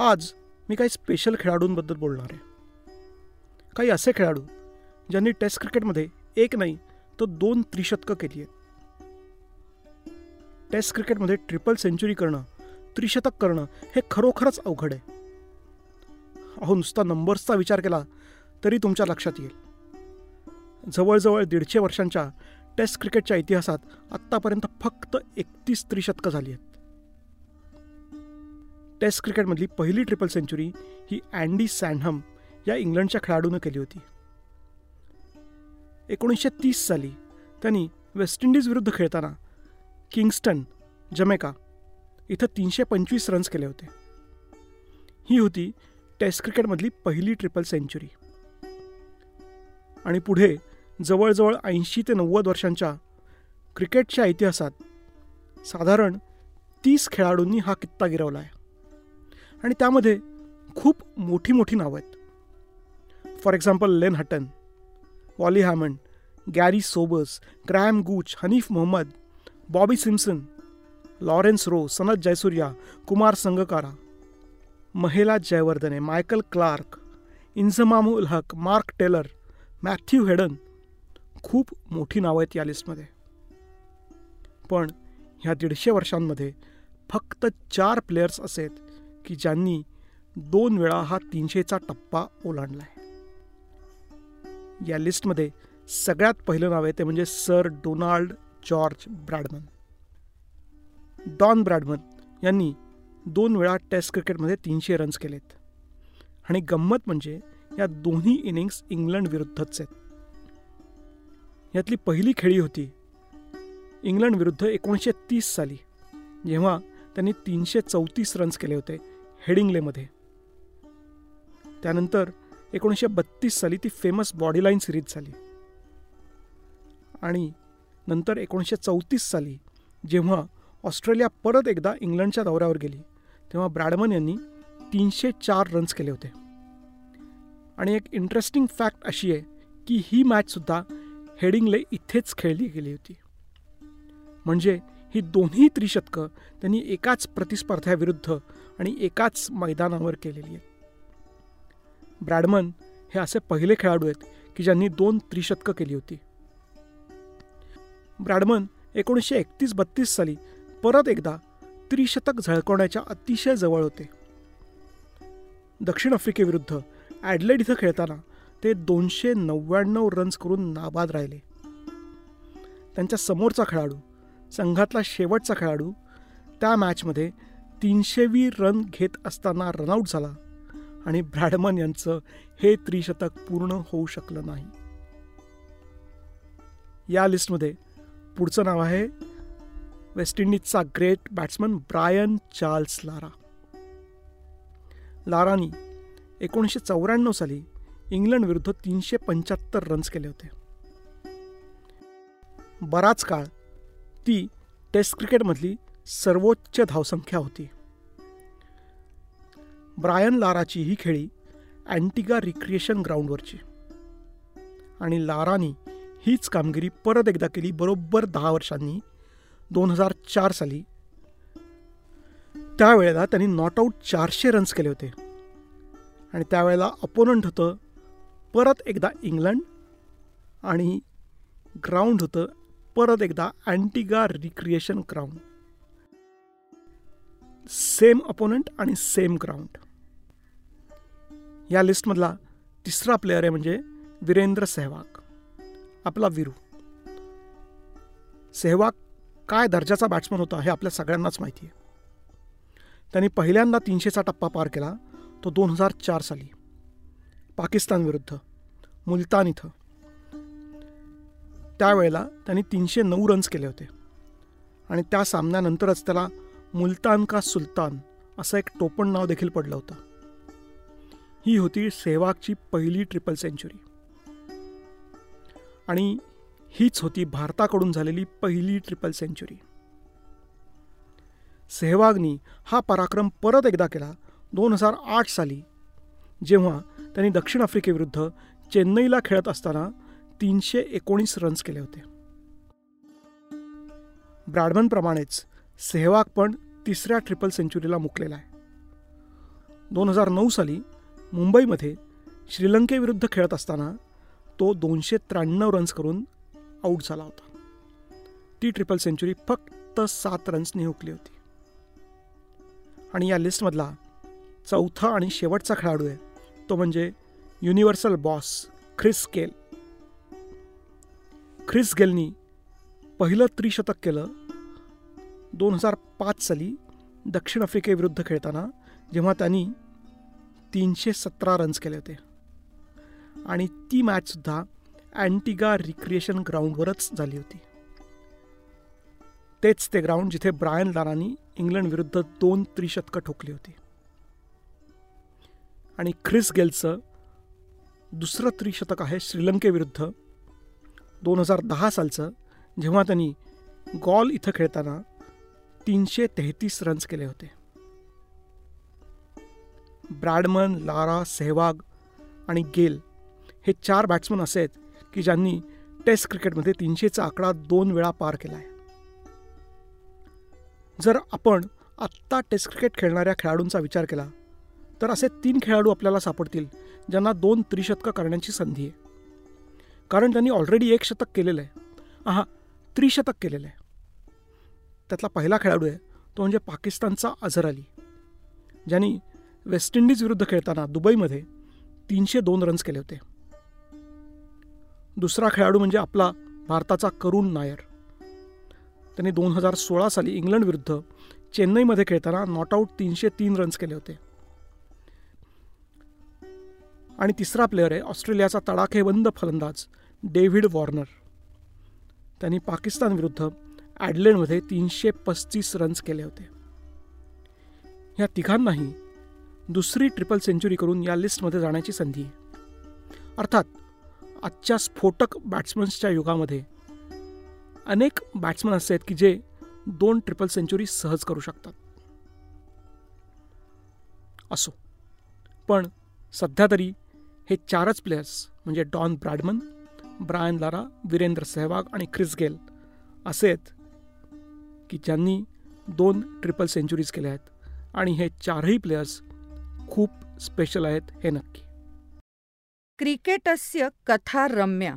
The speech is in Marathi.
आज मी काही स्पेशल खेळाडूंबद्दल बोलणार आहे. काही असे खेळाडू ज्यांनी टेस्ट क्रिकेटमध्ये एक नाही तर दोन त्रिशतकं केली आहेत. टेस्ट क्रिकेटमध्ये ट्रिपल सेंचुरी करणं त्रिशतक करणं हे खरोखरच अवघड आहे. अहो नुसता नंबर्सचा विचार केला तरी तुमच्या लक्षात येईल. जवळजवळ दीडशे वर्षांच्या टेस्ट क्रिकेटच्या इतिहासात आत्तापर्यंत फक्त एकतीस त्रिशतकं झाली आहेत. टेस्ट क्रिकेटमधली पहिली ट्रिपल सेंचुरी ही अँडी सॅनहम या इंग्लंडच्या खेळाडूनं केली होती. एकोणीसशे तीस साली त्यांनी वेस्ट इंडिजविरुद्ध खेळताना किंगस्टन जमेका इथं तीनशे पंचवीस रन्स केले होते. ही होती टेस्ट क्रिकेटमधली पहिली ट्रिपल सेंचुरी. आणि पुढे जवळजवळ ऐंशी ते नव्वद वर्षांच्या क्रिकेटच्या इतिहासात साधारण तीस खेळाडूंनी हा कित्ता गिरवला आहे आणि त्यामध्ये खूप मोठी मोठी नावं आहेत. For example Len Hutton Wally Hammond Garry Sobers Graham Gooch Hanif Mohammad Bobby Simpson Lawrence Rowe Sanath Jayasuriya Kumar Sangakkara Mahela Jayawardene Michael Clarke Inzamam ul Haq Mark Taylor Matthew Hayden खूप मोठी नावं आहेत या लिस्टमध्ये पण ह्या दीडशे वर्षांमध्ये फक्त चार प्लेयर्स असे आहेत की ज्यांनी दोन वेळा हा तीनशेचा टप्पा ओलांडला आहे या लिस्टमध्ये सगळ्यात पहिलं नाव आहे ते म्हणजे sir Donald George Bradman. Don Bradman यांनी दोन वेळा टेस्ट क्रिकेटमध्ये तीनशे रन्स केलेत. आणि गंमत म्हणजे या दोन्ही इनिंग्स इंग्लंड विरुद्धच आहेत. यातली पहिली खेळी होती इंग्लंड विरुद्ध एकोणीसशे तीस साली जेव्हा त्यांनी तीनशे चौतीस रन्स केले होते हेडिंगलेमध्ये त्यानंतर एकोणीसशे बत्तीस साली ती फेमस बॉडीलाईन सिरीज झाली. आणि नंतर एकोणीसशे चौतीस साली जेव्हा ऑस्ट्रेलिया परत एकदा इंग्लंडच्या दौऱ्यावर गेली तेव्हा ब्रॅडमन यांनी तीनशे चार रन्स केले होते. आणि एक इंटरेस्टिंग फॅक्ट अशी आहे की ही मॅचसुद्धा हेडिंगले इथेच खेळली गेली होती. म्हणजे ही दोन्ही त्रिशतकं त्यांनी एकाच प्रतिस्पर्ध्याविरुद्ध आणि एकाच मैदानावर केलेली आहेत. ब्रॅडमन हे असे पहिले खेळाडू आहेत की ज्यांनी दोन त्रिशतकं केली होती. ब्रॅडमन एकोणीसशे एकतीस बत्तीस साली परत एकदा त्रिशतक झळकवण्याच्या अतिशय जवळ होते. दक्षिण आफ्रिकेविरुद्ध ॲडलेड इथं खेळताना ते दोनशे नव्याण्णव रन्स करून नाबाद राहिले. त्यांच्या समोरचा खेळाडू संघातला शेवटचा खेळाडू त्या मॅचमध्ये तीनशेवी रन घेत असताना रनआउट झाला आणि ब्रॅडमन यांचं हे त्रिशतक पूर्ण होऊ शकलं नाही. या लिस्टमध्ये पुढचं नाव आहे West इंडिजचा great batsman Brian Charles Lara. लारानी एकोणीसशे चौऱ्याण्णव साली इंग्लंड विरुद्ध तीनशे पंच्याहत्तर रन्स केले होते. बराच काळ ती टेस्ट क्रिकेटमधली सर्वोच्च धावसंख्या होती. ब्रायन लाराची ही खेळी अँटिगा रिक्रिएशन ग्राउंडवरची आणि लारानी हीच कामगिरी परत एकदा केली बरोबर दहा वर्षांनी दोन हजार चार साली. त्यावेळेला त्यांनी नॉट आऊट चारशे रन्स केले होते. आणि त्यावेळेला अपोनंट होतं परत एकदा इंग्लंड आणि ग्राउंड होतं परत एकदा Antigua recreation ground same opponent आणि सेम ग्राउंड या लिस्टमधला तिसरा प्लेअर आहे म्हणजे वीरेंद्र सेहवाग. आपला विरू. सेहवाग काय दर्जाचा बॅट्समन होता हे आपल्या सगळ्यांनाच माहिती आहे. त्यांनी पहिल्यांदा तीनशेचा टप्पा पार केला तो दोन हजार चार साली. पाकिस्तान विरुद्ध मुलतान इथं. त्यावेळेला त्यांनी तीनशे नऊ रन्स केले होते. आणि त्या सामन्यानंतरच त्याला मुलतान का सुलतान असं एक टोपण नाव देखील पडलं होतं. ही होती सेहवागची पहिली ट्रिपल सेंचुरी आणि हीच होती भारताकडून झालेली पहिली ट्रिपल सेंचुरी सेहवागनी हा पराक्रम परत एकदा केला दोन हजार आठ साली जेव्हा त्यांनी दक्षिण आफ्रिकेविरुद्ध चेन्नईला खेळत असताना तीनशे एकोणीस रन्स केले होते. ब्रॅडमनप्रमाणेच सेहवाग पण तिसऱ्या ट्रिपल सेंचुरीला मुकलेला आहे. दोन हजार नऊ साली मुंबईमध्ये श्रीलंकेविरुद्ध खेळत असताना तो दोनशे त्र्याण्णव रन्स करून आऊट झाला होता. ती ट्रिपल सेंचुरी फक्त सात रन्सनी हुकली होती. आणि या लिस्टमधला चौथा आणि शेवटचा खेळाडू आहे तो म्हणजे universal boss Chris Gayle Chris गेलनी पहिलं त्रिशतक केलं. दोन हजार पाच साली दक्षिण आफ्रिकेविरुद्ध खेळताना जेव्हा त्यांनी तीनशे सतरा रन्स केले होते. आणि ती मॅचसुद्धा अँटिगा रिक्रिएशन ग्राउंडवरच झाली होती. तेच ते ग्राउंड जिथे ब्रायन लारानी इंग्लंड विरुद्ध दोन त्रिशतकं ठोकली होती. आणि ख्रिस गेलचं दुसरं त्रिशतक आहे श्रीलंकेविरुद्ध दोन हजार दहा सालचं जेव्हा त्यांनी गॉल इथं खेळताना तीनशे तेहतीस रन्स केले होते. ब्रॅडमन लारा सेहवाग आणि गेल हे चार बॅट्समन असे आहेत की ज्यांनी टेस्ट क्रिकेटमध्ये तीनशेचा आकडा दोन वेळा पार केला आहे जर आपण आत्ता टेस्ट क्रिकेट खेळणाऱ्या खेळाडूंचा विचार केला तर असे तीन खेळाडू आपल्याला सापडतील ज्यांना दोन त्रिशतकं करण्याची संधी आहे. कारण त्यांनी ऑलरेडी एक शतक केलेलं आहे. हां त्रिशतक केलेलं आहे. त्यातला पहिला खेळाडू आहे तो म्हणजे पाकिस्तानचा अझर अली. ज्यांनी वेस्ट इंडिज विरुद्ध खेळताना दुबईमध्ये तीनशे दोन रन्स केले होते. दुसरा खेळाडू म्हणजे आपला भारताचा करुण नायर. त्यांनी दोन हजार सोळा साली इंग्लंड विरुद्ध चेन्नईमध्ये खेळताना नॉट आऊट तीनशे तीन रन्स केले होते. आणि तिसरा प्लेअर आहे ऑस्ट्रेलियाचा तडाखेबंद फलंदाज डेव्हिड वॉर्नर. त्यांनी पाकिस्तानविरुद्ध ॲडलेनमध्ये ॲडलेंडमध्ये तीनशे पस्तीस रन्स केले होते. ह्या तिघांनाही दुसरी ट्रिपल सेंचुरी करून या लिस्टमध्ये जाण्याची संधी आहे. अर्थात आजच्या स्फोटक बॅट्समन्सच्या युगामध्ये अनेक बॅट्समन असे आहेत की जे दोन ट्रिपल सेंचुरी सहज करू शकतात. असो. पण सध्या तरी हे चारच प्लेयर्स म्हणजे Don Bradman Brian Lara Virender Sehwag आणि क्रिस गेल असे आहेत की ज्यांनी दोन ट्रिपल सेंचुरीज केल्या आहेत आणि हे चारही प्लेयर्स खूप स्पेशल आहेत हे नक्की. क्रिकेटस्य कथा रम्या